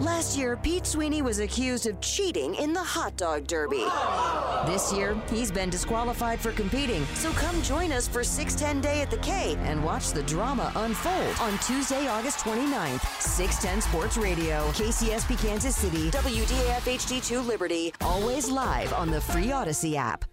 Last year, Pete Sweeney was accused of cheating in the hot dog derby. This year, he's been disqualified for competing. So come join us for 610 Day at the K and watch the drama unfold on Tuesday, August 29th. 610 Sports Radio, KCSP Kansas City, WDAF HD2 Liberty, always live on the free Odyssey app.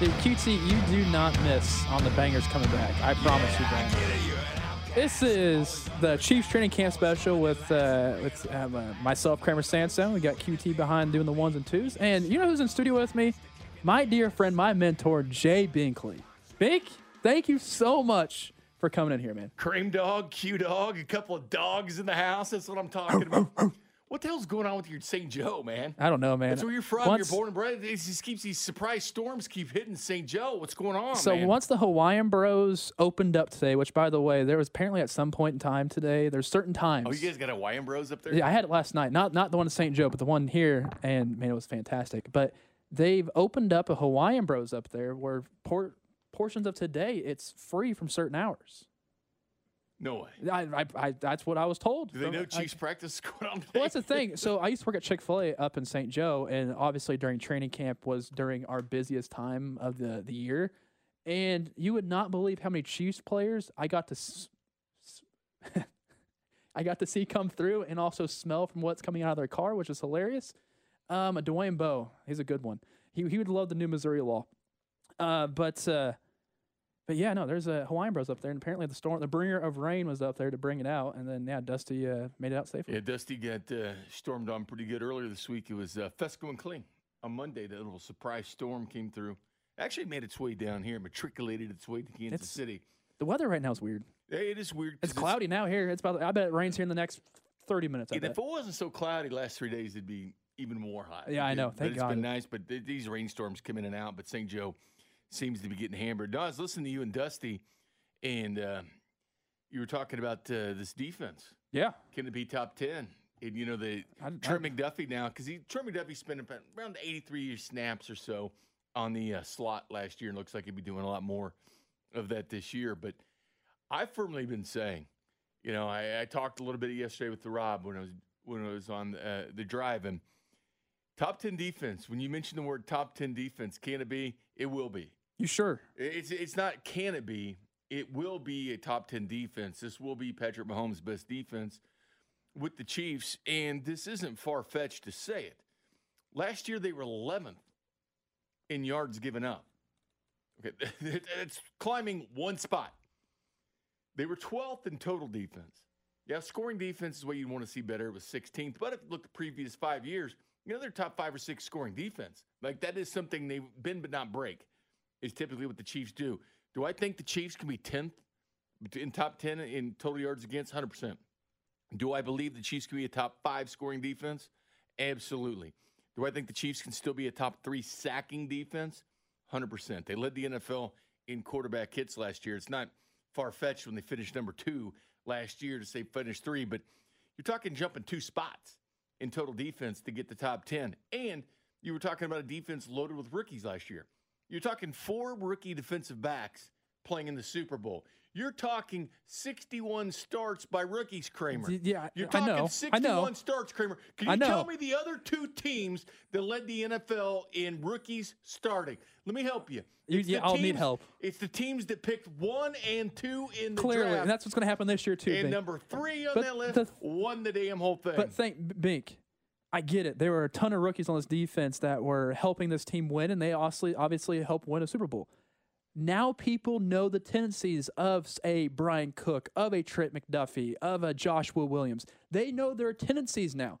Dude, QT, you do not miss on the bangers coming back. I promise you, Brian. This is the Chiefs training camp special with uh, with um, uh, myself, Kramer Sansone. We got QT behind doing the ones and twos, and you know who's in studio with me? My dear friend, my mentor, Jay Binkley. Bink, thank you so much for coming in here, man. Cream dog, Q dog, a couple of dogs in the house. That's what I'm talking about. What the hell's going on with your St. Joe, man? I don't know, man. That's where you're from. Once- you're born and bred. It just keeps these surprise storms keep hitting St. Joe. What's going on, So man? once the Hawaiian Bros opened up today, which by the way, there was apparently at some point in time today, there's certain times. oh, you guys got Hawaiian bros up there? Yeah, I had it last night. Not not the one in St. Joe, but the one here, and man, it was fantastic. But they've opened up a Hawaiian Bros up there where por- portions of today it's free from certain hours. No way. I, I, I that's what I was told. Do they know Chiefs practice is going on today? well, that's the thing. So I used to work at Chick Fil A up in St. Joe, and obviously during training camp was during our busiest time of the the year, and you would not believe how many Chiefs players I got to. S- s- I got to see come through and also smell from what's coming out of their car, which is hilarious. Um, Dwayne Bowe, he's a good one. He he would love the new Missouri law, uh, but uh, but yeah, no, there's a Hawaiian Bros up there, and apparently the storm, the bringer of rain, was up there to bring it out, and then yeah, Dusty uh, made it out safely. Yeah, Dusty got uh, stormed on pretty good earlier this week. It was uh, Fesco and Clean. On Monday, that little surprise storm came through. Actually made its way down here, matriculated its way to Kansas It's- City. The weather right now is weird. Yeah, it is weird. It's cloudy now here. It's about. I bet it rains here in the next thirty minutes. I And bet. if it wasn't so cloudy last three days, it'd be even more hot. Yeah, I know. but Thank it's God. been nice, but th- these rainstorms come in and out. But St. Joe seems to be getting hammered. No, I was listening to you and Dusty, and uh, you were talking about uh, this defense. yeah, Can it be top ten? And you know the I- Trent I- McDuffie now because he Trent McDuffie spent about around 83 snaps or so on the uh, slot last year, and looks like he'd be doing a lot more of that this year. But I've firmly been saying, you know, I, I talked a little bit yesterday with the Rob when I was when I was on uh, the drive, and top 10 defense. When you mention the word top 10 defense, can it be? It will be. You sure? It's it's not can it be? It will be a top 10 defense. This will be Patrick Mahomes' best defense with the Chiefs, and this isn't far fetched to say it. Last year they were 11th in yards given up. Okay, it's climbing one spot. They were 12th in total defense. Yeah, scoring defense is what you'd want to see better. It was 16th, but if you look the previous five years, you know they're top five or six scoring defense. Like that is something they've been but not break. Is typically what the Chiefs do. Do I think the Chiefs can be 10th in top 10 in total yards against? 100%. Do I believe the Chiefs can be a top five scoring defense? Absolutely. Do I think the Chiefs can still be a top three sacking defense? 100%. They led the NFL in quarterback hits last year. It's not far fetched when they finished number two last year to say finish three, but you're talking jumping two spots in total defense to get the top 10. And you were talking about a defense loaded with rookies last year. You're talking four rookie defensive backs playing in the Super Bowl. You're talking 61 starts by rookies, Kramer. Yeah, You're I talking know. I 61 know. starts, Kramer. Can I you tell me the other two teams that led the NFL in rookies starting? Let me help you. It's yeah, I'll need help. It's the teams that picked one and two in the Clearly, draft. and that's what's going to happen this year too. and Bink. number three on But that list the- won the damn whole thing. But think, Bink, I get it. There were a ton of rookies on this defense that were helping this team win, and they obviously obviously helped win a Super Bowl. Now people know the tendencies of a Bryan Cook, of a Trent McDuffie, of a Joshua Williams. They know their tendencies now.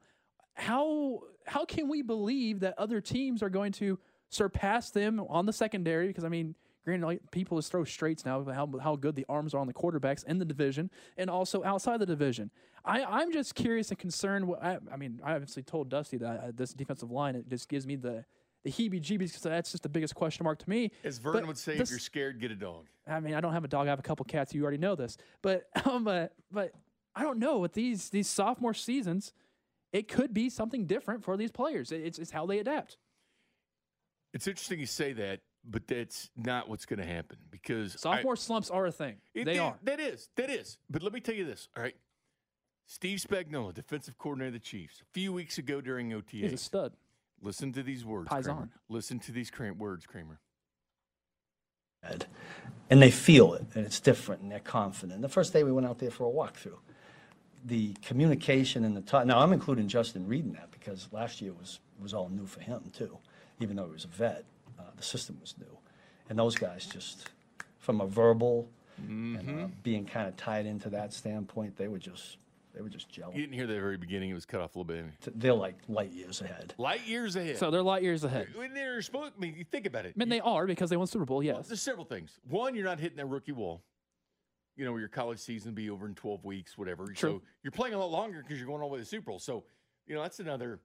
How how can we believe that other teams are going to surpass them on the secondary? Because I mean, granted, like, people just throw straights now. How how good the arms are on the quarterbacks in the division and also outside the division. I I'm just curious and concerned. I, I mean, I obviously told Dusty that uh, this defensive line it just gives me the the heebie-jeebies because that's just the biggest question mark to me. As Vernon But would say, this- if you're scared, get a dog. I mean, I don't have a dog. I have a couple cats. You already know this, but um, uh, but I don't know with these these sophomore seasons, it could be something different for these players. It's it's how they adapt. It's interesting you say that. But that's not what's going to happen because I- Sophomore slumps are a thing. It- they it- are. That is. That is. But let me tell you this. All right. Steve Spagnuolo, defensive coordinator of the Chiefs, a few weeks ago during OTA. He's a stud. Listen to these words. Kramer. Paisan. Listen to these cram- words, Kramer. and they feel it, and it's different, and they're confident. The first day we went out there for a walkthrough, the communication and the talk. Now I'm including Justin Reid in that because last year was was all new for him too, even though he was a vet. Uh, the system was new, and those guys just, from a verbal and uh, being kind of tied into that standpoint, they were just they were just gelling. You didn't hear the very beginning. It was cut off a little bit. They're like light years ahead. Light years ahead. So they're light years ahead. when they're supposed, I mean, you think about it. I mean, You- they are because they won Super Bowl. Well, Yes. there's several things. One, you're not hitting that rookie wall. You know, your college season be over in 12 weeks, whatever. So True. you're playing a lot longer because you're going all the way to the Super Bowl. So, you know, that's another,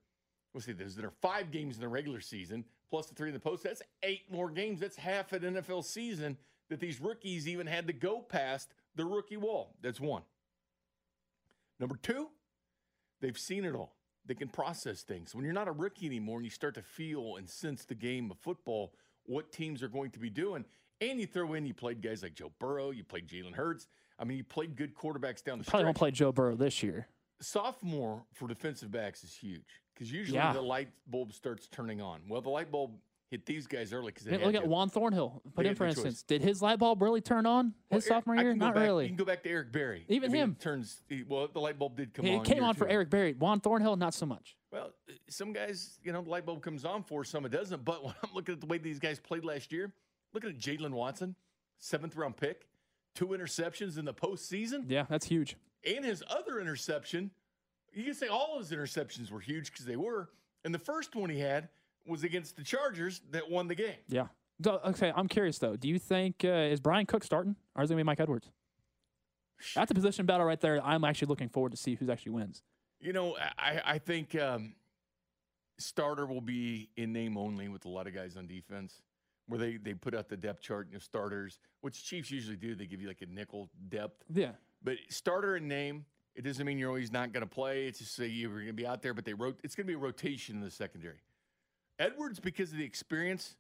let's see, there's there are five games in the regular season plus the three in the post. That's eight more games. That's half an NFL season that these rookies even had to go past the rookie wall. That's one. Number two, they've seen it all. They can process things. When you're not a rookie anymore and you start to feel and sense the game of football, what teams are going to be doing, and you throw in you played guys like Joe Burrow, you played Jalen Hurts. I mean, you played good quarterbacks down the Probably stretch. won't play Joe Burrow this year. Sophomore for defensive backs is huge because usually Yeah. the light bulb starts turning on. Well, the light bulb hit these guys early because look to. at Juan Thornhill. Put in for no choice. instance, did his light bulb really turn on Well, his Eric- sophomore I year? Not back- really. You can go back to Eric Berry. Even I mean, him. turns. he- Well, the light bulb did come It on. came on for. Eric Berry. Juan Thornhill, not so much. Well, some guys, you know, the light bulb comes on for, some it doesn't. But when I'm looking at the way these guys played last year, looking at Jaylen Watson, seventh round pick, two interceptions in the postseason, Yeah, that's huge. and his other interception. You can say all of his interceptions were huge because they were. And the first one he had was against the Chargers that won the game. Yeah. So, okay, I'm curious though. Do you think uh, is Bryan Cook starting, or is it gonna be Mike Edwards? That's a position battle right there. I'm actually looking forward to see who actually wins. You know, I, I think um, starter will be in name only with a lot of guys on defense, where they, they put out the depth chart, you know, starters, which Chiefs usually do. They give you like a nickel depth. Yeah. But starter in name, it doesn't mean you're always not going to play. It's just say you're going to be out there, but they wrote it's going to be a rotation in the secondary. Edwards, because of the experience,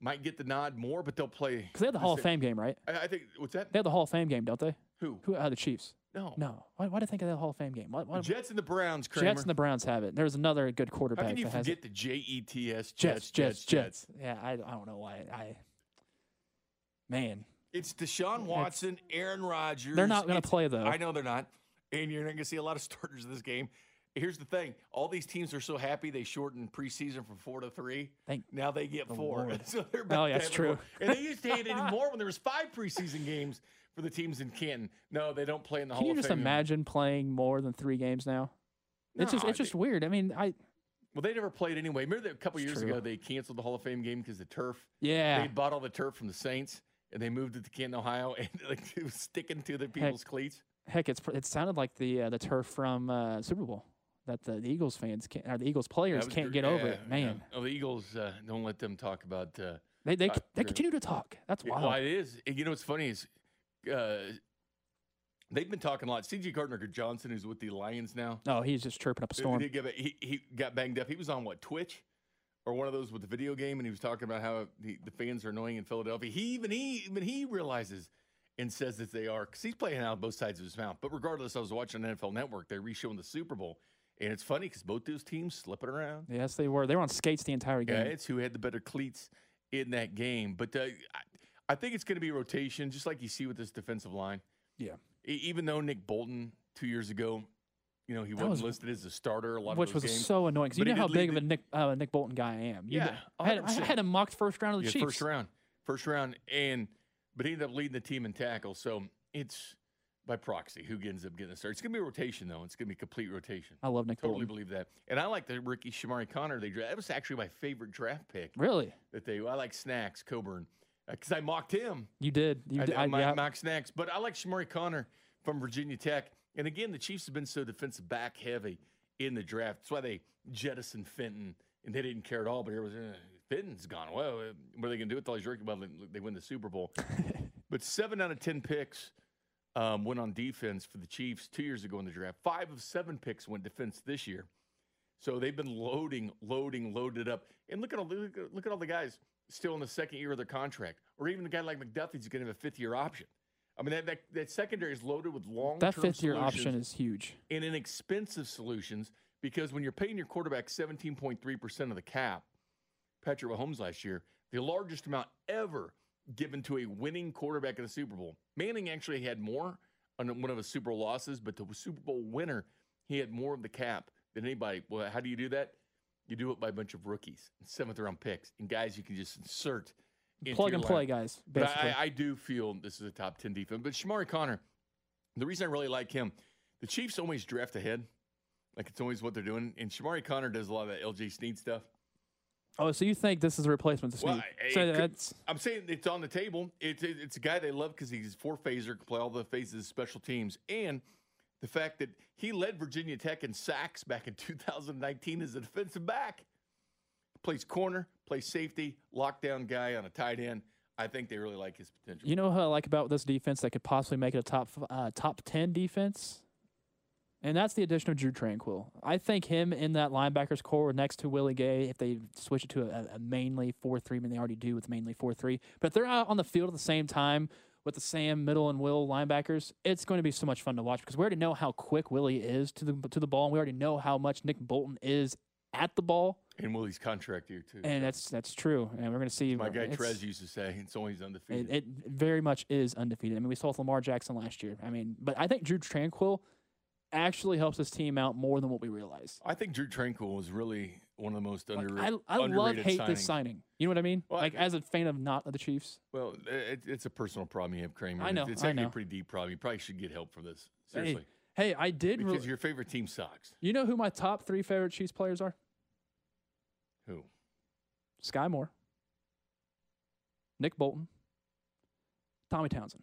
might get the nod more, but they'll play. Because they have the Hall of Fame game, right? I, I think what's that? They have the Hall of Fame game, don't they? Who? Who? Uh, the Chiefs. No, No. Why, why do I think of that Hall of Fame game? Why, why, The Jets and the Browns. Kramer. Jets and the Browns have it. There's another good quarterback. How can you that forget the J E T S? Jets, Jets, Jets. Yeah, I, I don't know why. I man, It's Deshaun Watson, Aaron Rodgers. They're not gonna play, though. I know they're not, and you're not going to see a lot of starters in this game. Here's the thing: all these teams are so happy they shortened preseason from four to three. Thank now they get the four, Lord. so they're back Oh, yeah, that's true. And they used to hate it even more when there was five preseason games for the teams in Canton. No, they don't play in the can Hall you just imagine playing more than three games now? It's just No, it's they- just weird. I mean, I Well, they never played anyway. Remember that a couple years true. ago they canceled the Hall of Fame game because the turf. yeah. They bought all the turf from the Saints and they moved it to Canton, Ohio, and like it was sticking to the people's cleats. Heck, it's it sounded like the uh, the turf from uh, Super Bowl that the, the Eagles fans can't or the Eagles players was can't get over it. Man, yeah. Oh, the Eagles uh, don't let them talk about. Uh, they they Uh, they continue to talk. That's yeah, wild. well, it is. You know what's funny is uh, they've been talking a lot. C.J. Gardner Johnson, who's with the Lions now, oh, he's just chirping up a he, storm. he, he got banged up. He was on what Twitch or one of those with the video game, and he was talking about how the, the fans are annoying in Philadelphia. He even he even he realizes and says that they are because he's playing out both sides of his mouth. But regardless, I was watching NFL Network. They're re-showing the Super Bowl, and it's funny because both those teams slipping around. Yes, they were. They were on skates the entire Yeah, game. it's who had the better cleats in that game. But uh, I, I think it's going to be rotation, just like you see with this defensive line. Yeah. E- even though Nick Bolton two years ago, you know, he wasn't was- listed as a starter a lot which was games. so annoying because you know how big of a Nick uh, Nick Bolton guy I am. You Yeah, know, I had, I 100%. had him mocked first round of the yeah, Chiefs. first round, first round, and but he ended up leading the team in tackles. So it's by proxy who ends up getting the start. It's going to be a rotation though. It's going to be a complete rotation. I love Nick Totally Bolton. believe that. And I like the rookie Chamarri Conner. They dra- that was actually my favorite draft pick Really, that they. I like Snacks Coburn because I mocked him. you did. You I, did. did I, my, yeah. mock snacks, but I like Chamarri Conner from Virginia Tech. And again, the Chiefs have been so defensive back heavy in the draft. That's why they jettisoned Fenton, and they didn't care at all. But here was uh, Fenton's gone. Well, uh, what are they going to do with all these rookie? Well, they- win the Super Bowl. but seven out of ten picks um, went on defense for the Chiefs two years ago in the draft. Five of seven picks went defense this year. So they've been loading, loading, loaded up. And look at all look at, look at all the guys. still in the second year of their contract, or even a guy like McDuffie's going to have a fifth year option. I mean, that, that, that secondary is loaded with long That fifth year option is huge. and inexpensive solutions because when you're paying your quarterback 17.3% of the cap, Patrick Mahomes last year, the largest amount ever given to a winning quarterback in the Super Bowl. Manning actually had more on one of his Super Bowl losses, but the Super Bowl winner, he had more of the cap than anybody. Well, how do you do that? You do it by a bunch of rookies and seventh round picks and guys you can just insert. into Plug and play, guys. But I, I do feel this is a top 10 defense. But Chamarri Conner, the reason I really like him, the Chiefs always draft ahead. Like it's always what they're doing. And Chamarri Conner does a lot of that LJ Sneed stuff. Oh, so you think this is a replacement to Well, Sneed? I- so could- I'm saying it's on the table. It's it- it's a guy they love because he's four phaser, can play all the phases of special teams, and the fact that he led Virginia Tech in sacks back in 2019 as a defensive back. Plays corner, plays safety, lockdown guy on a tight end. I think they really like his potential. you know what I like about this defense that could possibly make it a top f- uh, top ten defense, and that's the addition of Drew Tranquill. I think him in that linebackers core next to Willie Gay, if they switch it to a, a mainly four three, I mean they already do with mainly four three, but if they're out on the field at the same time with the Sam Middle and Will linebackers, it's going to be so much fun to watch because we already know how quick Willie is to the to the ball, and we already know how much Nick Bolton is at the ball, and Willie's contract here too. and that's that's true. And we're going to see My guy Trez used to say it's always undefeated. It, it very much is undefeated. I mean, we saw with Lamar Jackson last year. I mean, but I think Drew Tranquill actually helps his team out more than what we realize. I think Drew Tranquill was really one of the most Like, underrated. I, I love hate signings. this signing. You know what I mean? Well, like I- as a fan of not of the Chiefs. Well, it, it's a personal problem you have, Kramer. I know, It's actually know. a pretty deep problem. You probably should get help for this. Seriously. hey, I did. Re- because your favorite team sucks. you know who my top three favorite Chiefs players are? Who? Skyy Moore, Nick Bolton, Tommy Townsend.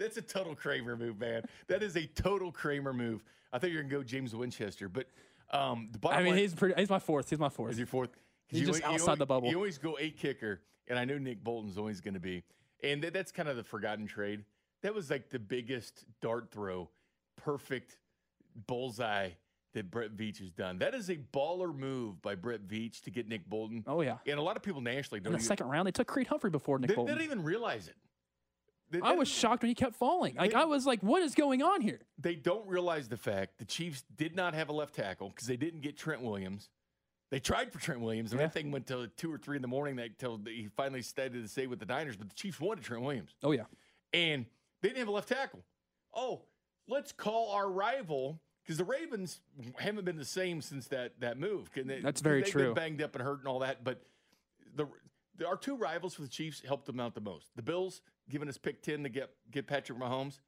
That's a total Kramer move, man. That is a total Kramer move. I thought you were gonna go James Winchester, but um, the bottom I mean, line he's pretty. He's my fourth. He's my fourth. is your fourth? He's you just outside the bubble. You always go eight kicker, and I know Nick Bolton's always going to be, and that, that's kind of the forgotten trade. That was like the biggest dart throw, perfect bullseye that Brett Veach has done. That is a baller move by Brett Veach to get Nick Bolton. Oh yeah. And a lot of people nationally In don't the even, second round, they took Creed Humphrey before Nick they, they Bolton. don't even realize it. They, I was shocked when he kept falling. Like They- I was like, "What is going on here?" they don't realize the fact the Chiefs did not have a left tackle because they didn't get Trent Williams. They tried for Trent Williams, and Yeah. that thing went till two or three in the morning. That till he finally started to stay with the Niners, but the Chiefs wanted Trent Williams, Oh yeah. and they didn't have a left tackle. Oh, let's call our rival because the Ravens haven't been the same since that that move. they- That's very true. Banged up and hurt and all that, but the, the our two rivals for the Chiefs helped them out the most. The Bills giving us pick ten to get get Patrick Mahomes,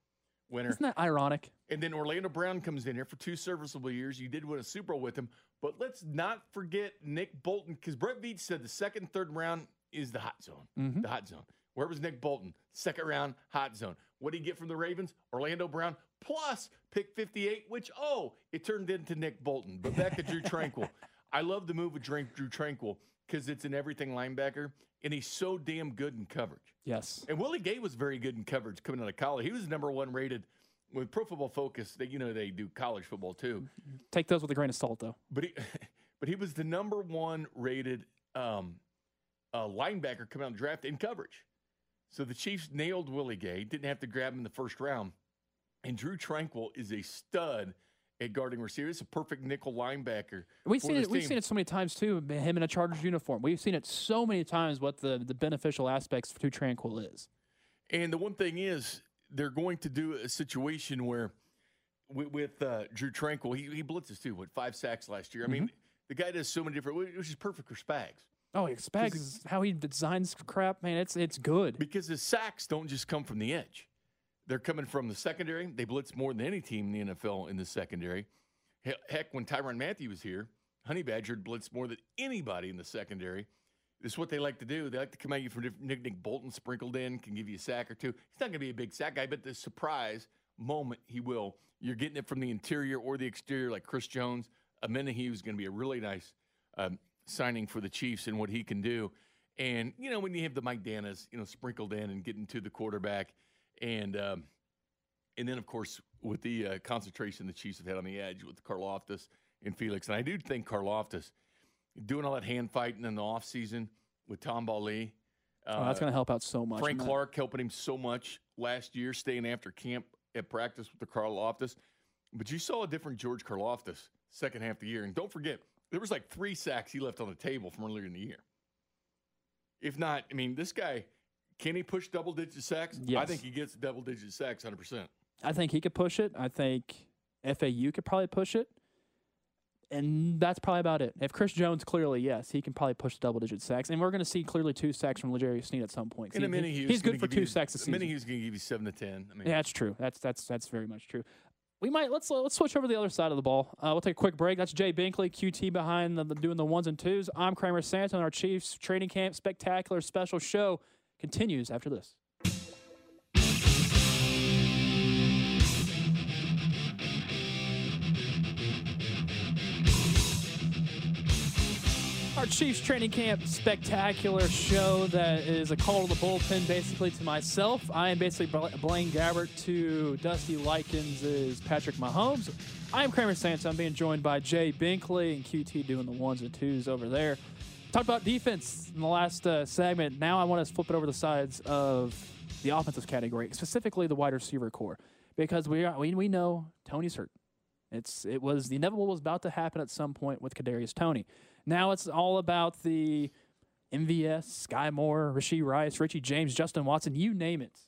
winner. Isn't that ironic? And then Orlando Brown comes in here for two serviceable years. You did win a Super Bowl with him. But let's not forget Nick Bolton, because Brett Veach said the second, third round is the hot zone. Mhm. The hot zone. Where was Nick Bolton? Second round, hot zone. What did he get from the Ravens? Orlando Brown plus pick 58, which, oh, it turned into Nick Bolton. But back to Drew Tranquill. I love the move with Drew Tranquill because it's an everything linebacker, and he's so damn good in coverage. Yes. And Willie Gay was very good in coverage coming out of college. He was number one rated with Pro Football Focus. They, you know, they do college football too. Take those with a grain of salt, though. But he, but he was the number one rated um, uh, linebacker coming out of draft in coverage. So the Chiefs nailed Willie Gay. Didn't have to grab him in the first round. And Drew Tranquill is a stud at guarding receivers. a perfect nickel linebacker. We've seen it. We've seen it so many times too. Him in a Chargers uniform. We've seen it so many times. What the the beneficial aspects to Tranquill is. And the one thing is, they're going to do a situation where with, with uh, Drew Tranquill, he, he blitzes too. What five sacks last year? I mean, the guy does so many different, which is perfect for Spags Oh, Spags is how he designs crap. Man, it's it's good. because his sacks don't just come from the edge; they're coming from the secondary. They blitz more than any team in the NFL in the secondary. Heck, when Tyrann Mathieu was here, Honey Badger blitzed more than anybody in the secondary. This is what they like to do. They like to come at you from different Nick, Nick Bolton sprinkled in, can give you a sack or two. He's not going to be a big sack guy, but the surprise moment he will. You're getting it from the interior or the exterior, like Chris Jones. Omenihu was going to be a really nice um, signing for the Chiefs and what he can do. And you know when you have the Mike Dannas, you know, sprinkled in and getting to the quarterback, and um, and then of course with the uh, concentration the Chiefs have had on the edge with Karlaftis and Felix, and I do think Karlaftis doing all that hand fighting in the offseason with Tamba Hali. oh, that's Uh, going to help out so much. Frank. Clark helping him so much last year, staying after camp at practice with the Karlaftis. But you saw a different George Karlaftis second half of the year. And don't forget, there was like three sacks he left on the table from earlier in the year. If not, I mean, this guy, can he push double digit sacks? Yes. I think he gets double digit sacks 100%. I think he could push it. I think FAU could probably push it. And that's probably about it. If Chris Jones, clearly, yes, he can probably push double digit sacks. And we're going to see clearly two sacks from L'Jarius Sneed at some point. And a He- mini he- he's good for two you- sacks a a season. Mini Hughes going to give you 7 to 10. I mean, Yeah, that's true. That's that's that's very much true. We might let's let's switch over to the other side of the ball. Uh, we'll take a quick break. That's Jay Binkley, QT behind the, the doing the ones and twos. I'm Kramer Santon. Our Chiefs training camp spectacular special show continues after this. Our Chiefs training camp spectacular show that is a call to the bullpen basically to myself. I am basically Bla- Blaine Gabbert to Dusty Likens is Patrick Mahomes. I am Kramer Santos. I'm being joined by Jay Binkley and QT doing the ones and twos over there. Talked about defense in the last uh, segment. Now I want to flip it over the sides of the offensive category, specifically the wide receiver core, because we are, we, we know Toney's hurt. It's it was the inevitable was about to happen at some point with Kadarius Toney. Now it's all about the MVS, Skyy Moore, Rashee Rice, Richie James, Justin Watson, you name it.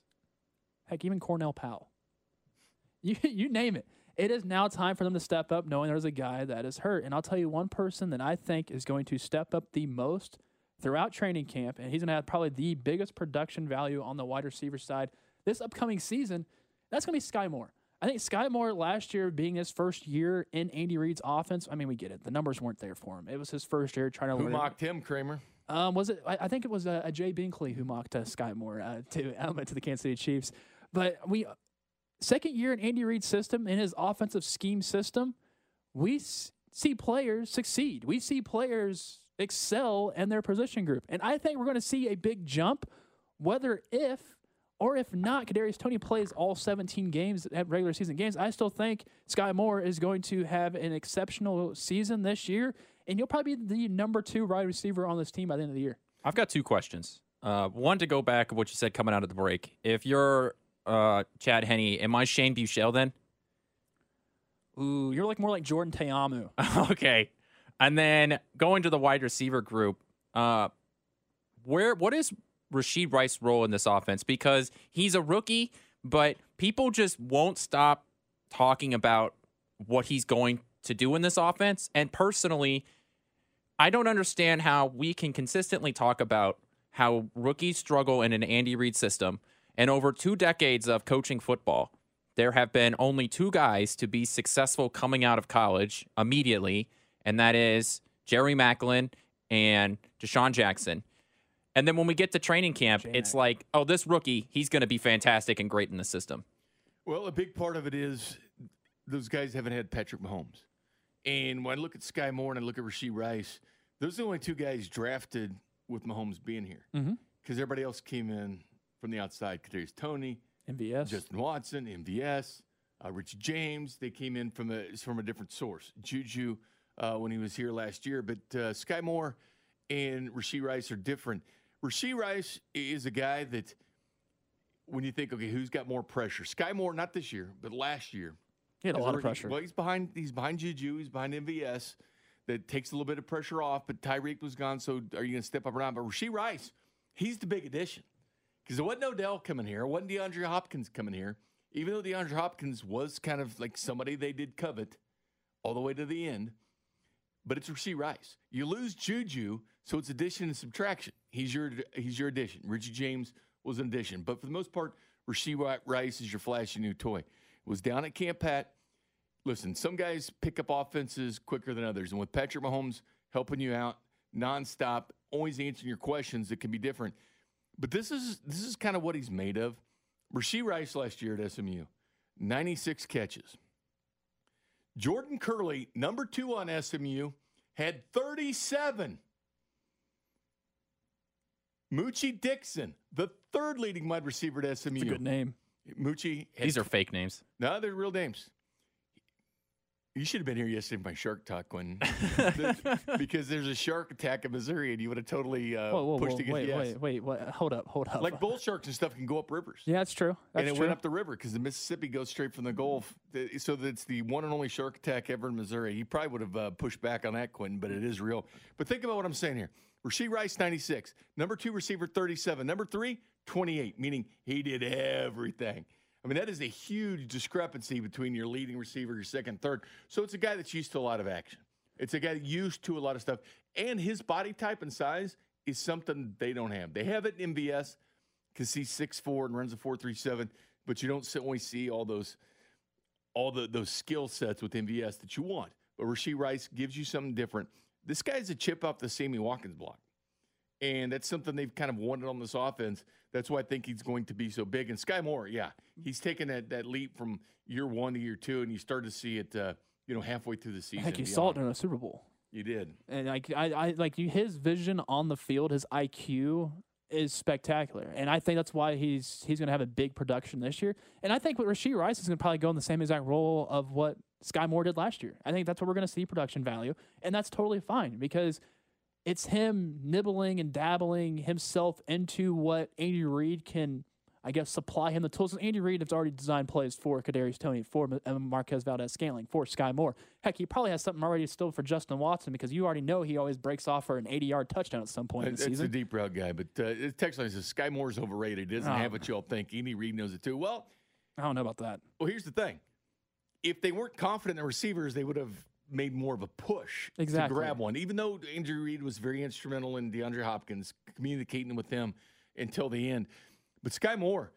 Heck, even Cornell Powell. You you name it. It is now time for them to step up, knowing there's a guy that is hurt. And I'll tell you one person that I think is going to step up the most throughout training camp, and he's going to have probably the biggest production value on the wide receiver side this upcoming season. That's going to be Skyy Moore. I think Skyy Moore last year being his first year in Andy Reid's offense. I mean, we get it. The numbers weren't there for him. It was his first year trying to who learn. mocked him, Kramer? Um, was it? I, I think it was uh, a Jay Binkley who mocked uh, Skyy Moore uh, to element to the Kansas City Chiefs. But we second year in Andy Reid's system in his offensive scheme system, we see players succeed. We see players excel in their position group, and I think we're going to see a big jump, whether if or if not, Kadarius Toney plays all 17 games at regular season games. I still think Skyy Moore is going to have an exceptional season this year, and you'll probably be the number two wide receiver on this team by the end of the year. I've got two questions. Uh, one to go back of what you said coming out of the break. If you're uh, Chad Henne, am I Shane Buechele then? Ooh, you're like more like Jordan Ta'amu. okay. And then going to the wide receiver group, uh, where what is Rashee Rice's role in this offense? Because he's a rookie, but people just won't stop talking about what he's going to do in this offense. And personally, I don't understand how we can consistently talk about how rookies struggle in an Andy Reid system. And over two decades of coaching football, there have been only two guys to be successful coming out of college immediately, and that is Jerry Maclin and DeSean Jackson. And then when we get to training camp, it's like, oh, this rookie, he's going to be fantastic and great in the system. Well, a big part of it is those guys haven't had Patrick Mahomes. And when I look at Skyy Moore and I look at Rashee Rice, those are the only two guys drafted with Mahomes being here. Because Mhm. everybody else came in from the outside. Kadarius Toney, MVS. Justin Watson, MVS, uh, Richie James. They came in from a from a different source. Juju uh, when he was here last year, but uh, Skyy Moore and Rashee Rice are different. Rashee Rice is a guy that when you think, okay, who's got more pressure? Skyy Moore, not this year, but last year. he had a lot of pressure. Well, he's behind. He's behind Juju. He's behind MVS. That takes a little bit of pressure off. But Tyreek was gone, so are you going to step up or not? But Rashee Rice, he's the big addition because there wasn't Odell coming here. It wasn't DeAndre Hopkins coming here. Even though DeAndre Hopkins was kind of like somebody they did covet all the way to the end, but it's Rashee Rice. You lose Juju, so it's addition and subtraction. He's your he's your addition. Richie James was an addition, but for the most part, Rashee Rice is your flashy new toy. It was down at Camp Pat. Listen, some guys pick up offenses quicker than others, and with Patrick Mahomes helping you out nonstop, always answering your questions, it can be different. But this is this is kind of what he's made of. Rashee Rice last year at SMU, 96 catches. Jordan Kerley, number two on SMU, had 37. Moochie Dixon, the third leading wide receiver at SMU. It's a good name. Moochie. These are fake names. no, they're real names. You should have been here yesterday my shark talk when, because there's a shark attack in Missouri, and you would have totally uh, Whoa, whoa, pushed whoa, against wait, yes. wait, wait, what? Hold up, hold up. Like bull sharks and stuff can go up rivers. yeah, that's true. That's and it true. went up the river because the Mississippi goes straight from the Gulf. So that's the one and only shark attack ever in Missouri. He probably would have uh, pushed back on that, Quentin, but it is real. But think about what I'm saying here. Rashee Rice, 96. Number two receiver, 37. Number three, 28, meaning he did everything. I mean, that is a huge discrepancy between your leading receiver, your second, third. So it's a guy that's used to a lot of action. It's a guy used to a lot of stuff. And his body type and size is something they don't have. They have it in MVS because he's six four and runs a 4.37, but you don't only see all those all the those skill sets with MVS that you want. But Rashee Rice gives you something different. This guy's a chip off the Sammy Watkins block. And that's something they've kind of wanted on this offense. That's why I think he's going to be so big. And Skyy Moore, yeah, he's taken that, that leap from year one to year two, and you start to see it, uh, you know, halfway through the season. think you saw it in a Super Bowl. You did. and like I, I like you, his vision on the field, his IQ is spectacular, and I think that's why he's he's going to have a big production this year. And I think what Rashee Rice is going to probably go in the same exact role of what Skyy Moore did last year. I think that's what we're going to see production value, and that's totally fine because it's him nibbling and dabbling himself into what Andy Reid can. I guess supply him the tools. And Andy Reid has already designed plays for Kadarius Toney, for Marquez Valdes Scantling, for Skyy Moore. Heck, he probably has something already still for Justin Watson because you already know he always breaks off for an 80-yard touchdown at some point in the It's a deep route guy, but uh, text line says Skyy Moore's overrated. He doesn't Oh. have what y'all think. Andy Reid knows it too. Well, I don't know about that. Well, here's the thing. If they weren't confident in the receivers, they would have made more of a push Exactly. to grab one. Even though Andrew Reed was very instrumental in DeAndre Hopkins communicating with them until the end. But Skyy Moore,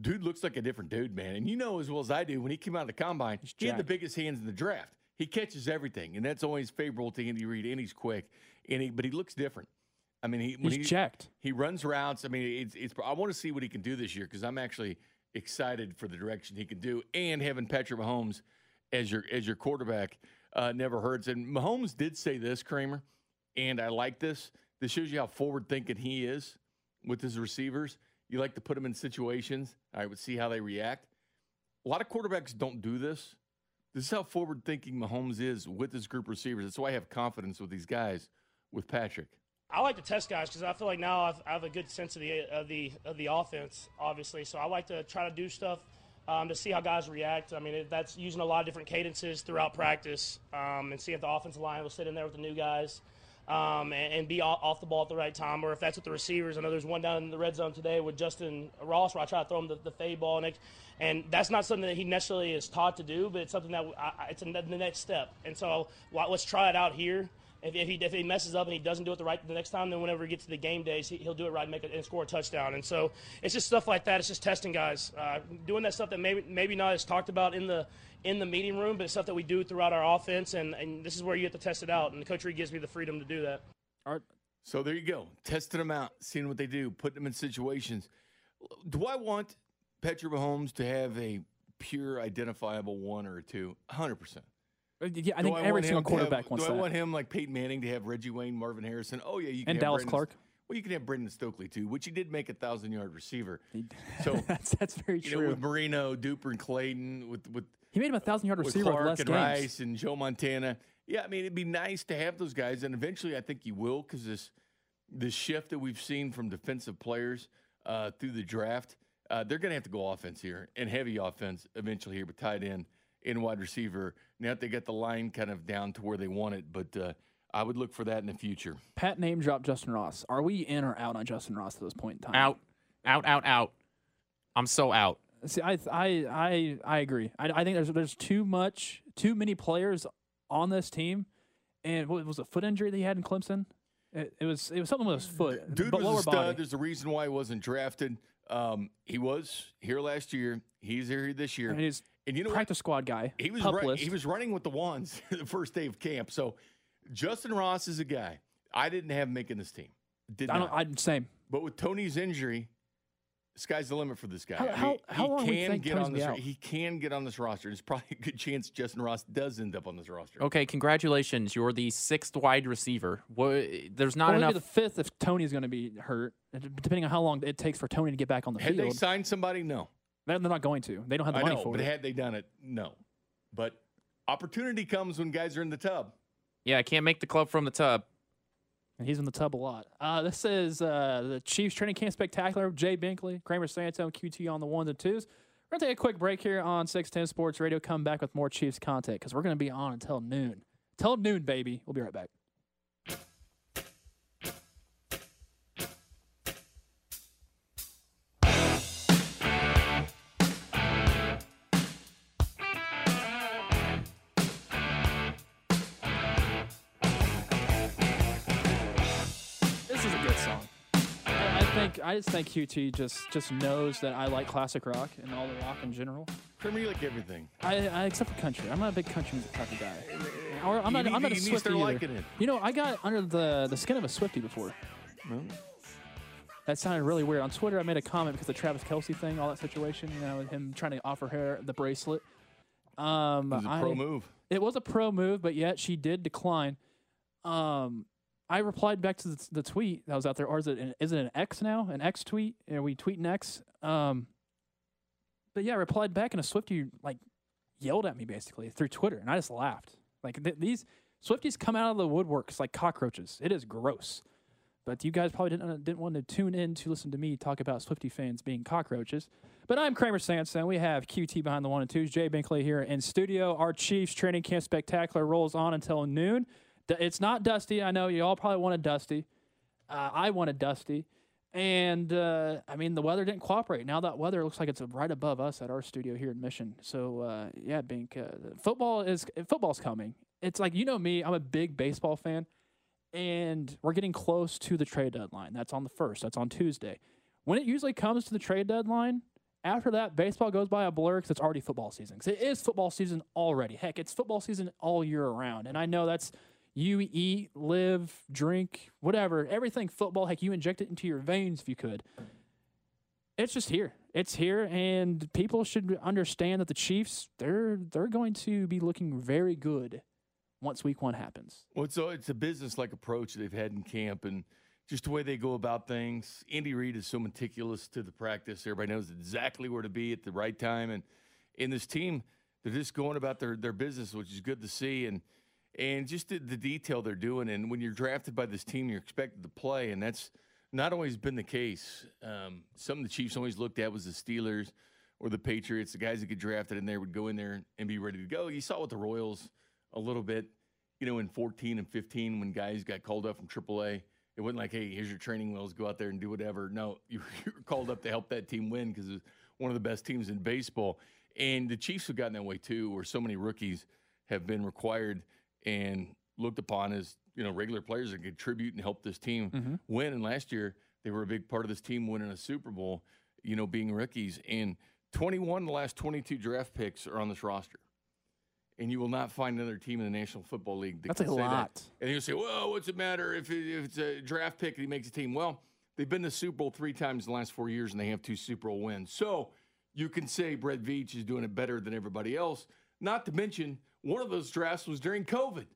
dude looks like a different dude, man. And you know as well as I do, when he came out of the combine, he had the biggest hands in the draft. He catches everything, and that's always favorable to Andy Reid, and he's quick. And he, but he looks different. I mean, he when He's he, jacked. he runs routes. I mean, it's, it's I want to see what he can do this year because I'm actually excited for the direction he can do. And having Patrick Mahomes as your as your quarterback uh, never hurts. And Mahomes did say this, Kramer, and I like this. This shows you how forward thinking he is with his receivers. You like to put them in situations. I would see how they react. A lot of quarterbacks don't do this. This is how forward thinking Mahomes is with his group receivers. That's why I have confidence with these guys with Patrick. I like to test guys because I feel like now I've, I have a good sense of the of the of the offense, obviously. So I like to try to do stuff um, to see how guys react. I mean, it, that's using a lot of different cadences throughout practice um, and see if the offensive line will sit in there with the new guys um, and, and be off, the ball at the right time, or if that's with the receivers. I know there's one down in the red zone today with Justin Ross where I try to throw him the, the fade ball next, and that's not something that he necessarily is taught to do, but it's something that I, it's the next step. And so let's try it out here. If, if, he, if he messes up and he doesn't do it the right the next time, then whenever he gets to the game days, he, he'll do it right and make it and score a touchdown. And so it's just stuff like that. It's just testing guys, uh, doing that stuff that maybe maybe not as talked about in the in the meeting room, but it's stuff that we do throughout our offense. And, and this is where you have to test it out. And Coach Reid gives me the freedom to do that. Art, So there you go. Testing them out, seeing what they do, putting them in situations. Do I want Patrick Mahomes to have a pure identifiable one or a two? 100%. uh, yeah, I Do think I every single to have- quarterback wants Do I want him like Peyton Manning to have Reggie Wayne, Marvin Harrison? Oh, yeah, you can And have Dallas Brendan- Clark. Well, you can have Brandon Stokley too, which he did make a thousand yard receiver. So, that's that's very you know, true. with Marino, Duper, and Clayton, with, with he made him a thousand yard receiver with Clark less and games. Rice and Joe Montana. Yeah, I mean, it'd be nice to have those guys, and eventually, I think you will because this this shift that we've seen from defensive players uh, through the draft, uh, they're going to have to go offense here and heavy offense eventually here, but tight end and wide receiver. Now that they got the line kind of down to where they want it, but uh, I would look for that in the future. Pat name dropped Justin Ross. Are we in or out on Justin Ross at this point in time? Out, out, out, out. I'm so out. See, I I I I agree. I, I think there's there's too much, too many players on this team, and what was a foot injury that he had in Clemson? It, it was it was something with his foot, Dude but was lower a stud. body. There's a reason why he wasn't drafted. Um, he was here last year. He's here this year. And he's And you know what? practice squad guy. He was pup run- he was running with the ones the first day of camp. So Justin Ross is a guy I didn't have making this team. Did I not. don't. I same. but with Toney's injury, sky's the limit for this guy. How- I mean, how- how he long can get Toney's on this. out? He can get on this roster. There's probably a good chance Justin Ross does end up on this roster. Okay, congratulations. You're the sixth wide receiver. What, there's not Well, maybe enough. the fifth if Toney's going to be hurt, depending on how long it takes for Toney to get back on the Had they signed somebody? No. They're, they're not going to. They don't have the I money know, for but it. had they done it, no. But opportunity comes when guys are in the tub. Yeah, I can't make the club from the tub. And he's in the tub a lot. Uh, this is uh, the Chiefs training camp spectacular. Jay Binkley, Kramer Santo, QT on the ones and twos. We're going to take a quick break here on 610 Sports Radio. Come back with more Chiefs content because we're going to be on until noon. Till noon, baby. We'll be right back. Think I just think QT just just knows that I like classic rock and all the rock in general. For me, like everything. I, I except for country. I'm not a big country music type of guy. Or I'm not. I'm not a you need to Swiftie either. it. You know, I got under the the skin of a Swiftie before. That sounded really weird. On Twitter, I made a comment because of the Travis Kelce thing, all that situation. You know, him trying to offer her the bracelet. Um, It was a I- pro move. It was a pro move, but yet she did decline. Um, I replied back to the, the tweet that was out there, or is it an, is it an X now? An X tweet? Are we tweeting X? Um, but yeah, I replied back, and a Swiftie like yelled at me basically through Twitter, and I just laughed. Like th- these Swifties come out of the woodworks like cockroaches. It is gross. But you guys probably didn't uh, didn't want to tune in to listen to me talk about Swiftie fans being cockroaches. But I'm Kramer Sanson. We have QT behind the one and twos. Jay Binkley here in studio. Our Chiefs training camp spectacular rolls on until noon. It's not Dusty. I know you all probably wanted Dusty. Uh, I wanted Dusty. And uh, I mean, the weather didn't cooperate. Now that weather looks like it's right above us at our studio here in Mission. So uh, yeah, Bink, uh, football is football's coming. It's like you know me. I'm a big baseball fan, and we're getting close to the trade deadline. That's on the first. That's on Tuesday. When it usually comes to the trade deadline, after that, baseball goes by a blur because it's already football season. 'Cause it is football season already. Heck, it's football season all year around. And I know that's you eat, live, drink, whatever, everything football. Heck, you inject it into your veins if you could. It's just here. It's here, and people should understand that the Chiefs they're they're going to be looking very good once Week One happens. Well, a, it's a business like approach they've had in camp and just the way they go about things. Andy Reid is so meticulous to the practice. Everybody knows exactly where to be at the right time. And in this team, they're just going about their, their business, which is good to see. And and just the, the detail they're doing. And when you're drafted by this team, you're expected to play. And that's not always been the case. Um, some of the Chiefs always looked at was the Steelers or the Patriots. The guys that get drafted in there would go in there and be ready to go. You saw with the Royals a little bit, you know, in 14 and 15 when guys got called up from AAA. It wasn't like, hey, here's your training wheels, go out there and do whatever. No, you you were called up to help that team win because it's one of the best teams in baseball. And the Chiefs have gotten that way too, where so many rookies have been required and looked upon as you know regular players that contribute and help this team mm-hmm. win. And last year they were a big part of this team winning a Super Bowl. You know, being rookies and 21 of the last 22 draft picks are on this roster. And you will not find another team in the National Football League that That's a can say that. lot. And you'll say, well, what's it matter if, it, if it's a draft pick and he makes a team? Well, they've been to Super Bowl three times in the last four years and they have two Super Bowl wins. So you can say Brett Veach is doing it better than everybody else. Not to mention, one of those drafts was during COVID.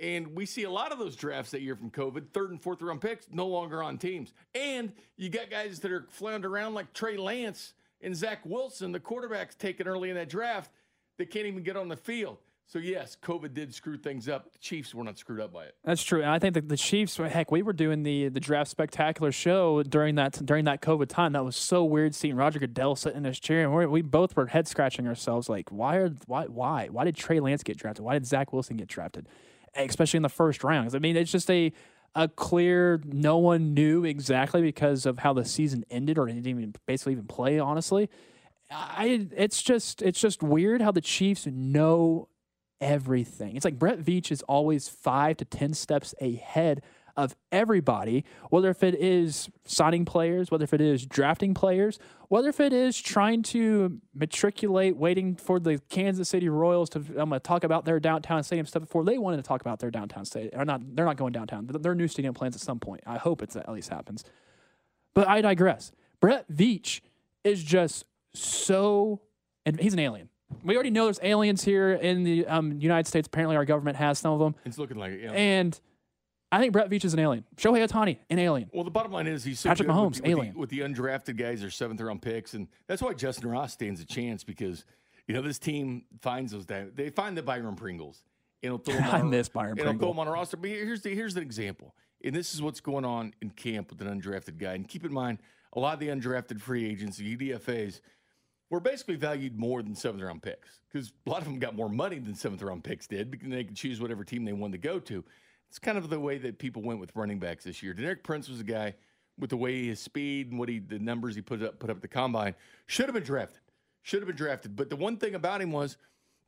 And we see a lot of those drafts that year from COVID, third and fourth round picks, no longer on teams. And you got guys that are floundering around like Trey Lance and Zach Wilson, the quarterbacks taken early in that draft, that can't even get on the field. So, yes, COVID did screw things up. The Chiefs were not screwed up by it. That's true, and I think that the Chiefs. Heck, we were doing the the draft spectacular show during that during that COVID time. That was so weird seeing Roger Goodell sitting in his chair, and we we both were head scratching ourselves, like, why are why why why did Trey Lance get drafted? Why did Zach Wilson get drafted? Especially in the first round. I mean, it's just a a clear. No one knew exactly because of how the season ended, or didn't even basically even play. Honestly, I it's just it's just weird how the Chiefs know everything. It's like Brett Veach is always five to ten steps ahead of everybody, whether if it is signing players, whether if it is drafting players, whether if it is trying to matriculate, waiting for the Kansas City Royals to I'm gonna talk about their downtown stadium stuff before they wanted to talk about their downtown stadium. Or not they're not going downtown. Their new stadium plans at some point. I hope it's at least happens. But I digress. Brett Veach is just so, and he's an alien. We already know there's aliens here in the um, United States. Apparently, our government has some of them. It's looking like it. Yeah. And I think Brett Veach is an alien. Shohei Ohtani, an alien. Well, the bottom line is he's so Patrick good Mahomes, with, the, with, alien. the, with the undrafted guys, their seventh round picks, and that's why Justin Ross stands a chance because You know, this team finds those. They find the Byron Pringles. And throw them I on, miss Byron they'll throw them on a roster. But here's the here's the example. And this is what's going on in camp with an undrafted guy. And keep in mind, a lot of the undrafted free agents, the UDFA's, were basically valued more than seventh round picks because a lot of them got more money than seventh round picks did because they could choose whatever team they wanted to go to. It's kind of the way that people went with running backs this year. Deneric Prince was a guy with the way his speed and what he the numbers he put up put up at the combine should have been drafted. Should have been drafted. But the one thing about him was,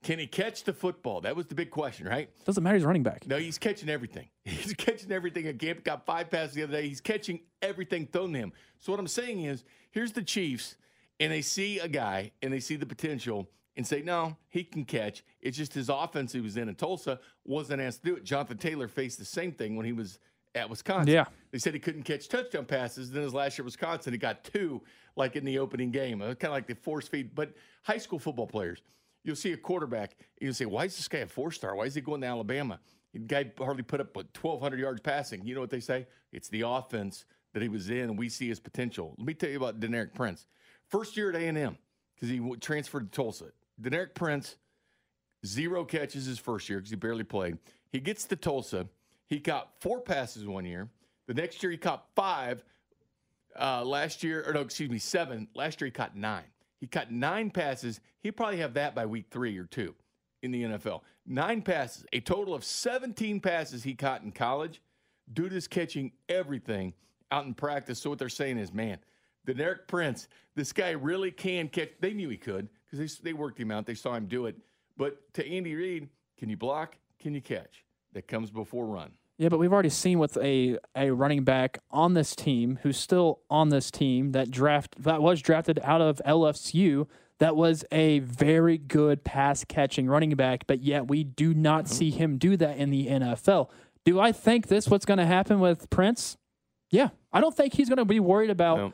can he catch the football? That was the big question, right? Doesn't matter. He's running back. No, he's catching everything. He's catching everything. Again, got five passes the other day. He's catching everything thrown to him. So what I'm saying is, here's the Chiefs, and they see a guy and they see the potential and say, no, he can catch. It's just his offense he was in in Tulsa wasn't asked to do it. Jonathan Taylor faced the same thing when he was at Wisconsin. Yeah. They said he couldn't catch touchdown passes. Then his last year at Wisconsin, he got two, like in the opening game. Uh, kind of like the force feed. But high school football players, you'll see a quarterback, and you'll say, why is this guy a four star? Why is he going to Alabama? The guy hardly put up what, 1,200 yards passing. You know what they say? It's the offense that he was in, we see his potential. Let me tell you about Deneric Prince. First year at A&M, because he transferred to Tulsa. Deneric Prince, zero catches his first year because he barely played. He gets to Tulsa. He caught four passes one year. The next year he caught five. Uh, last year, or no, excuse me, seven. Last year he caught nine. He caught nine passes. He'd probably have that by week three or two in the NFL. Nine passes, a total of 17 passes he caught in college. Dude is catching everything out in practice. So what they're saying is, man, the Deneric Prince, this guy really can catch. They knew he could because they, they worked him out. They saw him do it. But to Andy Reid, can you block? Can you catch? That comes before run. Yeah, but we've already seen with a, a running back on this team who's still on this team that draft that was drafted out of LSU that was a very good pass catching running back, but yet we do not uh-huh. see him do that in the NFL. Do I think this what's going to happen with Prince? Yeah, I don't think he's going to be worried about No.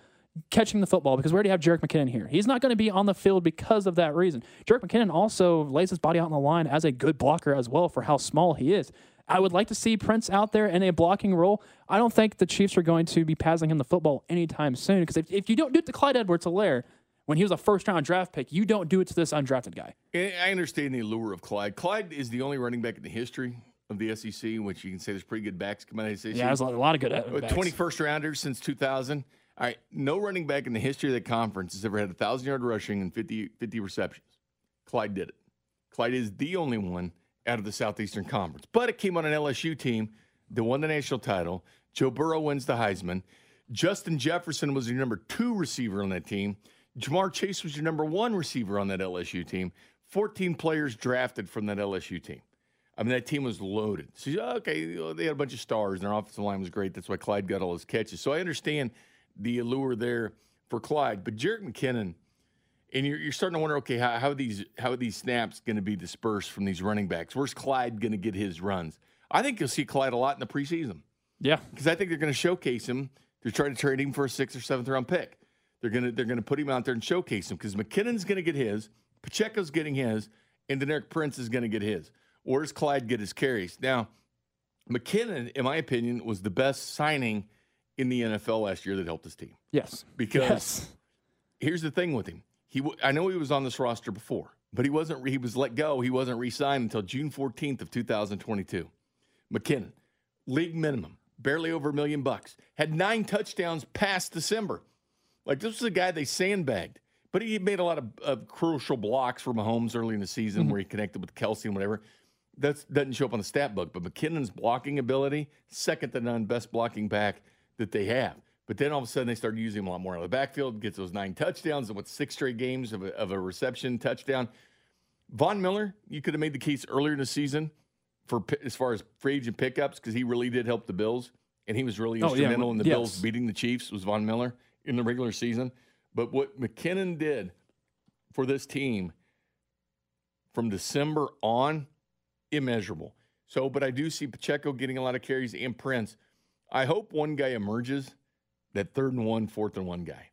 Catching the football because we already have Jerick McKinnon here. He's not going to be on the field because of that reason. Jerick McKinnon also lays his body out on the line as a good blocker as well for how small he is. I would like to see Prince out there in a blocking role. I don't think the Chiefs are going to be passing him the football anytime soon because if, if you don't do it to Clyde Edwards Helaire when he was a first round draft pick, you don't do it to this undrafted guy. I understand the allure of Clyde. Clyde is the only running back in the history of the SEC, which you can say there's pretty good backs coming out of the SEC. Yeah, there's a lot- of good. uh, backs. 21st rounders since 2000. All right, no running back in the history of the conference has ever had a 1,000 yard rushing and 50, 50 receptions. Clyde did it. Clyde is the only one out of the Southeastern Conference. But it came on an LSU team that won the national title. Joe Burrow wins the Heisman. Justin Jefferson was your number two receiver on that team. Ja'Marr Chase was your number one receiver on that LSU team. 14 players drafted from that LSU team. I mean, that team was loaded. So, okay, they had a bunch of stars, and their offensive line was great. That's why Clyde got all his catches. So I understand the allure there for Clyde. But Jerick McKinnon, and you're, you're starting to wonder, okay, how, how are these how are these snaps going to be dispersed from these running backs? Where's Clyde going to get his runs? I think you'll see Clyde a lot in the preseason Yeah. because I think they're going to showcase him. They're trying to trade him for a sixth or seventh round pick. They're going to they're going to put him out there and showcase him because McKinnon's going to get his, Pacheco's getting his, and Deneric Prince is going to get his. Where's Clyde get his carries? Now, McKinnon, in my opinion, was the best signing in the NFL last year that helped his team Yes. because Yes. here's the thing with him. He w- I know he was on this roster before, but he wasn't. He was let go. He wasn't re-signed until June 14th of 2022. McKinnon, league minimum, barely over a million bucks, had nine touchdowns past December. Like this was a guy they sandbagged, but he made a lot of, of crucial blocks for Mahomes early in the season mm-hmm. where he connected with Kelce and whatever. That doesn't show up on the stat book, but McKinnon's blocking ability, second to none, best blocking back that they have. But then all of a sudden they started using him a lot more out of the backfield, gets those nine touchdowns and what six straight games of a, of a reception touchdown. Von Miller, you could have made the case earlier in the season for as far as free agent pickups because he really did help the Bills and he was really Oh, yeah, instrumental in the yes. Bills beating the Chiefs. Was Von Miller in the regular season? But what McKinnon did for this team from December on, immeasurable. So, but I do see Pacheco getting a lot of carries and Prince. I hope one guy emerges, that third and one, fourth and one guy.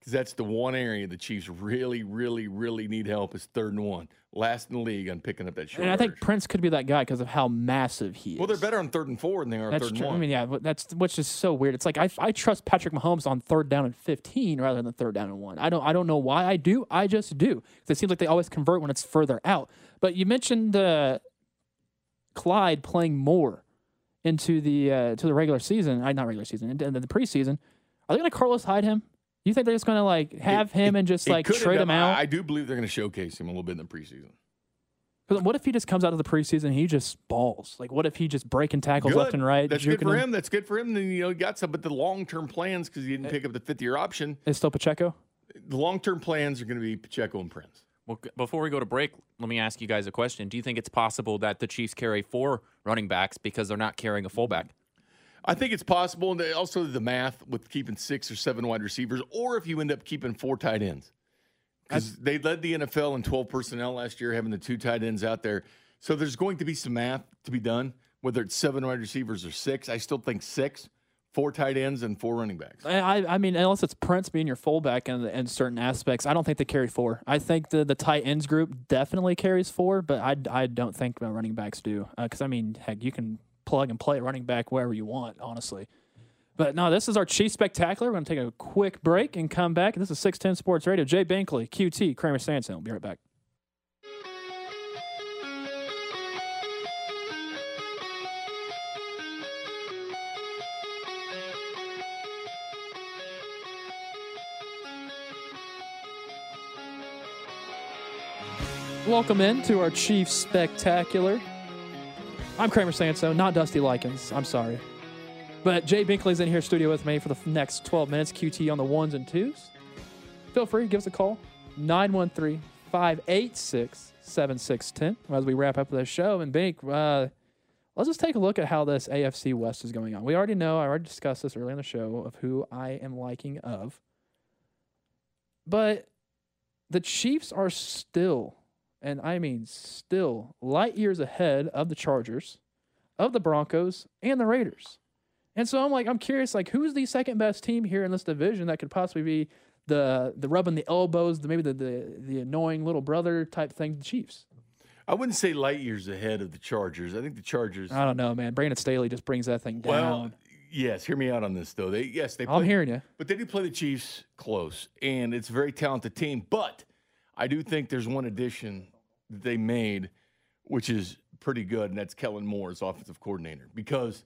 because that's the one area the Chiefs really, really, really need help is third and one. Last in the league on picking up that short. And I think. Prince could be that guy because of how massive he is. well, they're better on third and four than they are That's third and true. one. I mean, yeah, that's which is so weird. It's like I, I trust Patrick Mahomes on third down and fifteen rather than third down and one. I don't I don't know why I do. I just do. It seems like they always convert when it's further out. But you mentioned uh, Clyde playing more into the uh, to the regular season. I not regular season, and the preseason. Are they going to Carlos Hyde him? You think they're just going to like have him and just like trade him out? I, I do believe they're going to showcase him a little bit in the preseason. what if he just comes out of the preseason and he just balls? Like, what if he just breaking tackles left and right? That's good for them? him. That's good for him. Then you know he got some, but the long term plans because he Eh. didn't pick up the fifth year option. Is still Pacheco? The long term plans are going to be Pacheco and Prince. Well, before we go to break, let me ask you guys a question. Do you think it's possible that the Chiefs carry four running backs because they're not carrying a fullback? I think it's possible, and also the math with keeping six or seven wide receivers, or if you end up keeping four tight ends, because they led the NFL in 12 personnel last year, having the two tight ends out there. So there's going to be some math to be done, whether it's seven wide receivers or six. I still think six, four tight ends, and four running backs. I, I mean, unless it's Prince being your fullback in, in certain aspects, I don't think they carry four. I think the, the tight ends group definitely carries four, but I, I don't think the running backs do. Uh, because, I mean, heck, you can plug and play running back wherever you want, honestly. But no, this is our Chief Spectacular. We're going to take a quick break and come back. This is 610 Sports Radio. Jay Binkley, QT, Kramer Sanson. We'll be right back. Welcome in to our Chief Spectacular. I'm Kramer Sanso, not Dusty Likens. I'm sorry. But Jay Binkley's in here studio with me for the next 12 minutes. QT on the ones and twos. Feel free, give us a call. 913 586 7610 as we wrap up the show. And Bink, uh, let's just take a look at how this AFC West is going on. We already know, I already discussed this earlier in the show, of who I am liking of. But the Chiefs are still, and I mean still, light years ahead of the Chargers, of the Broncos, and the Raiders. And so I'm like, I'm curious, like, who's the second best team here in this division that could possibly be the the rubbing the elbows, the, maybe the, the the annoying little brother type thing, the Chiefs? I wouldn't say light years ahead of the Chargers. I think the Chargers. I don't know, man. Brandon Staley just brings that thing down. well, yes. Hear me out on this though. They yes they. I'm hearing you. But they do play the Chiefs close, and it's a very talented team. But I do think there's one addition that they made, which is pretty good, and that's Kellen Moore as offensive coordinator. Because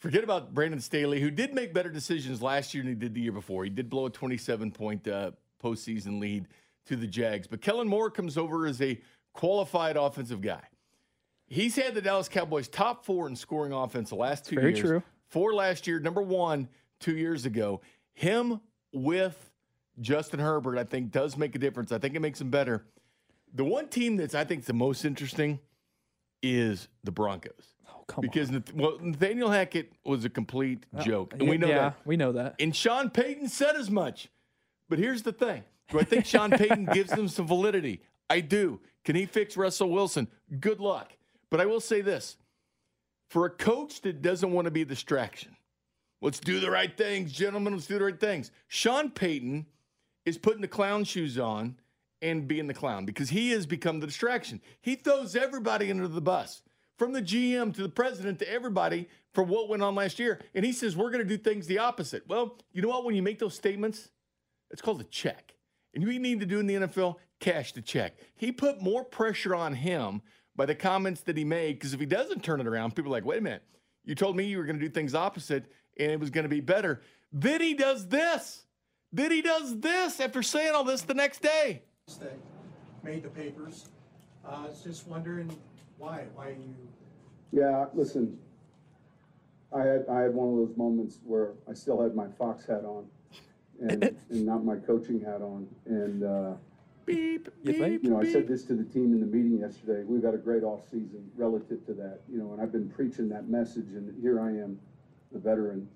forget about Brandon Staley, who did make better decisions last year than he did the year before. He did blow a 27 point uh, postseason lead to the Jags. But Kellen Moore comes over as a qualified offensive guy. He's had the Dallas Cowboys top four in scoring offense the last two Very years. Very true. Four last year, number one two years ago. Him with Justin Herbert, I think, does make a difference. I think it makes him better. The one team that's I think the most interesting is the Broncos. Oh, come Because Nath- well, Nathaniel Hackett was a complete oh, joke, and we know yeah, that. we know that. And Sean Payton said as much. But here's the thing: Do I think Sean Payton gives them some validity? I do. Can he fix Russell Wilson? Good luck. But I will say this: for a coach that doesn't want to be a distraction, let's do the right things, gentlemen. Let's do the right things. Sean Payton is putting the clown shoes on and being the clown because he has become the distraction. He throws everybody under the bus, from the GM to the president to everybody for what went on last year. And he says, we're going to do things the opposite. Well, you know what? When you make those statements, it's called a check. And we need to do in the NFL, cash the check. He put more pressure on him by the comments that he made because if he doesn't turn it around, people are like, wait a minute, you told me you were going to do things opposite and it was going to be better. Then he does this. Then he does this after saying all this the next day. that made the papers. Uh, I was just wondering why, why you, Yeah, listen, I had, I had one of those moments where I still had my Fox hat on and, and not my coaching hat on. And, uh, Beep, You think? beep, you know, I said this to the team in the meeting yesterday. We've got a great off season relative to that, you know, and I've been preaching that message and here I am, the veteran,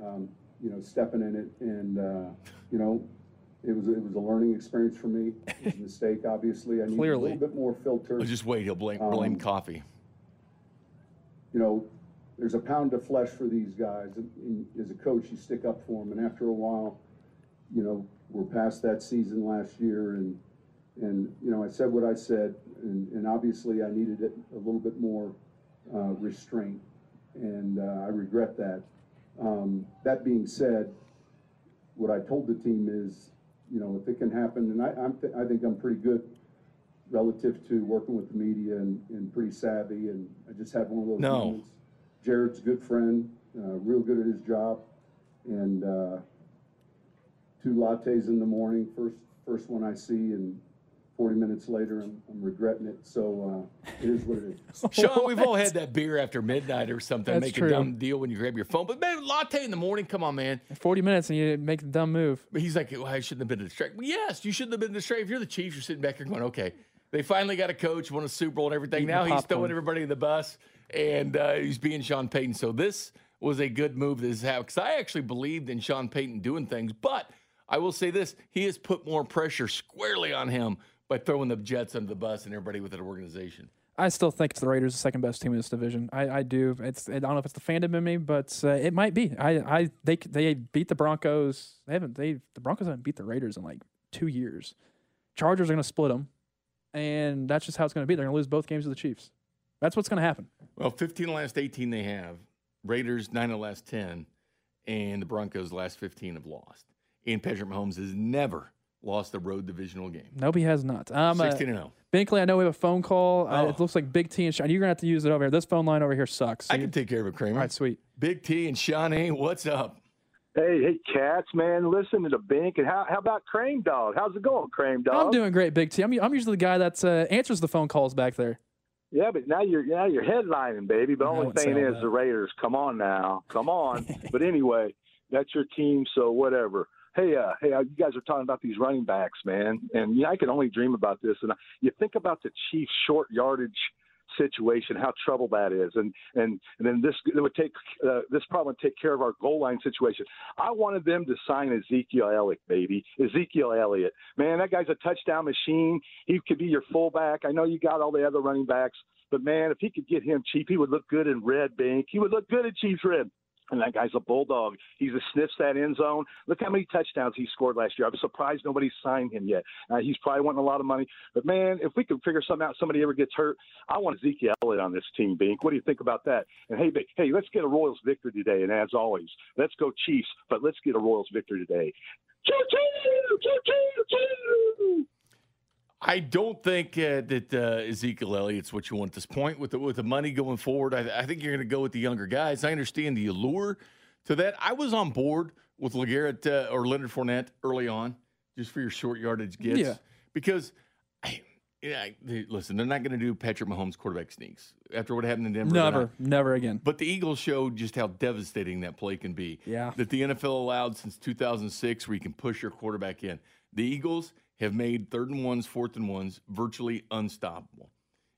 um, you know, stepping in it. And, uh, you know, it was, it was a learning experience for me. It was a mistake, obviously. I need a Clearly. little bit more filter. Just wait. He'll blame, blame Um, coffee. you know, there's a pound of flesh for these guys. And, and as a coach, you stick up for them. And after a while, you know, we're past that season last year, and and you know I said what I said, and, and obviously I needed it a little bit more uh, restraint, and uh, I regret that. Um, that being said, what I told the team is, you know, if it can happen, and I I'm th- I think I'm pretty good relative to working with the media and, and pretty savvy, and I just had one of those No. moments. Jared's a good friend, uh, real good at his job, and uh, two lattes in the morning. First, first one I see, and 40 minutes later, I'm, I'm regretting it. So uh, it is what it is. Sean, we've all had that beer after midnight or something. That's make true. a dumb deal when you grab your phone. But man, latte in the morning, come on, man. 40 minutes and you make the dumb move. But he's like, well, I shouldn't have been distracted. Well, yes, you shouldn't have been distracted. If you're the Chiefs, you're sitting back here going, okay, they finally got a coach, won a Super Bowl and everything. Eating now he's throwing everybody in the bus and uh, he's being Sean Payton. So this was a good move this happened because I actually believed in Sean Payton doing things. But I will say this he has put more pressure squarely on him by throwing the Jets under the bus and everybody within the organization. I still think it's the Raiders, the second best team in this division. I, I do. It's I don't know if it's the fandom in me, but uh, it might be. I, I they they beat the Broncos. They haven't. They the Broncos haven't beat the Raiders in like two years. Chargers are going to split them, and that's just how it's going to be. They're going to lose both games to the Chiefs. That's what's going to happen. Well, 15 of the last 18 they have. Raiders, 9 of the last 10. And the Broncos, the last 15 have lost. And Patrick Mahomes has never lost the road divisional game. Nope, he has not. Um, uh, 16 and 0. Binkley, I know we have a phone call. Uh, Oh. it looks like Big T and Sean. You're going to have to use it over here. This phone line over here sucks. So I you- can take care of it, Kramer. all right, sweet. Big T and Shawnee, what's up? Hey, hey, cats, man, listen to the Bink. And how, how about Cream Dog? How's it going, Cream Dog? I'm doing great, Big T. I'm, I'm usually the guy that uh, answers the phone calls back there. Yeah, but now you're now you're headlining, baby. But I only thing is that. the Raiders. Come on now, come on. but anyway, that's your team, so whatever. Hey, uh, hey, uh, you guys are talking about these running backs, man, and you know, I can only dream about this. And you think about the Chiefs' short yardage situation, how trouble that is, and and and then this it would take uh, this problem would take care of our goal line situation. I wanted them to sign Ezekiel Elliott, baby, Ezekiel Elliott. Man, that guy's a touchdown machine. He could be your fullback. I know you got all the other running backs, but man, if he could get him cheap, he would look good in red bank. He would look good in Chiefs red. And that guy's a bulldog. He's a sniffs that end zone. Look how many touchdowns he scored last year. I'm surprised nobody signed him yet. Uh, he's probably wanting a lot of money. But man, if we can figure something out, somebody ever gets hurt, I want Ezekiel Elliott on this team, Bink. What do you think about that? And hey, Bink, hey, let's get a Royals victory today. And as always, let's go Chiefs, but let's get a Royals victory today. Choo choo, choo choo choo. I don't think uh, that uh, Ezekiel Elliott's what you want at this point with the, with the money going forward. I, I think you're going to go with the younger guys. I understand the allure to that. I was on board with Legarrette uh, or Leonard Fournette early on, just for your short yardage gets. Yeah. Because, I, yeah, I- they- listen, they're not going to do Patrick Mahomes quarterback sneaks after what happened in Denver. Never, never again. But the Eagles showed just how devastating that play can be. Yeah. That the NFL allowed since 2006, where you can push your quarterback in. The Eagles have made third and ones, fourth and ones virtually unstoppable.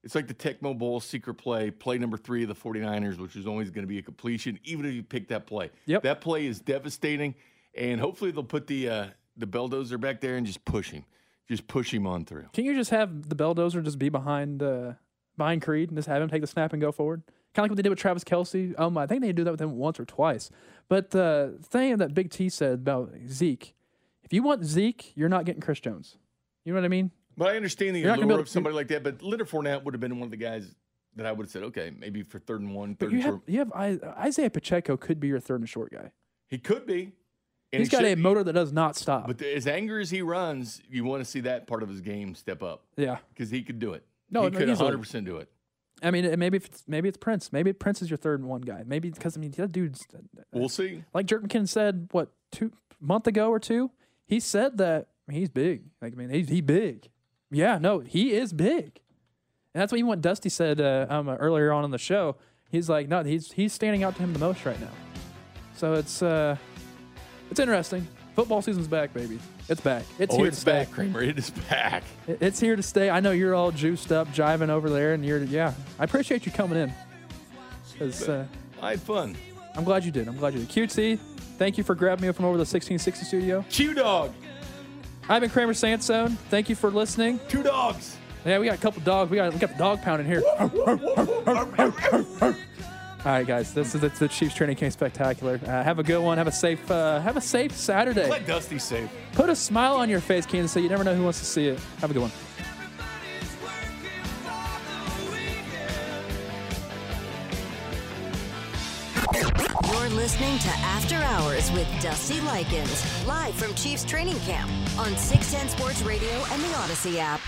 It's like the Tecmo Bowl secret play, play number three of the 49ers, which is always going to be a completion, even if you pick that play. Yep. That play is devastating. And hopefully they'll put the uh, the bulldozer back there and just push him. Just push him on through. Can you just have the belldozer just be behind uh, behind Creed and just have him take the snap and go forward? Kind of like what they did with Travis Kelce. Um, I think they do that with him once or twice. But the thing that Big T said about Zeke, if you want Zeke, you're not getting Chris Jones. You know what I mean? But I understand the You're not gonna be allure of somebody like that. But Leonard Fournette would have been one of the guys that I would have said, okay, maybe for third and one, But you and have short. you have I, Isaiah Pacheco could be your third and short guy. He could be. He's he got a be. motor that does not stop. But as angry as he runs, you want to see that part of his game step up yeah. because he could do it. No, he no, could easily. 100% do it. I mean, maybe if it's, maybe it's Prince. Maybe Prince is your third and one guy. Maybe because I mean that dude's We'll see. like Jerick McKinnon said what two month ago or two. He said that he's big. Like I mean he's he big. Yeah, no, he is big, and that's what even what Dusty said uh, um, uh, earlier on in the show. He's like, no, he's he's standing out to him the most right now. So it's uh, it's interesting. Football season's back, baby. It's back. It's oh, here it's to stay. back, Kramer. It is back. It- It's here to stay. I know you're all juiced up, jiving over there, and you're yeah. I appreciate you coming in. 'Cause, uh, I had fun. I'm glad you did. I'm glad you did. QT, Thank you for grabbing me up from over the 1660 studio. Chew Dog. I've been Kramer Sansone. Thank you for listening. Two dogs. Yeah, we got a couple dogs. We got we got the dog pound in here. All right, guys. This is the Chiefs training camp spectacular. Uh, have a good one. Have a safe uh, have a safe Saturday. Let Dusty safe. Put a smile on your face, Kansas You never know who wants to see it. Have a good one. listening to After Hours with Dusty Likens, live from Chiefs training camp on 610 Sports Radio and the Odyssey app.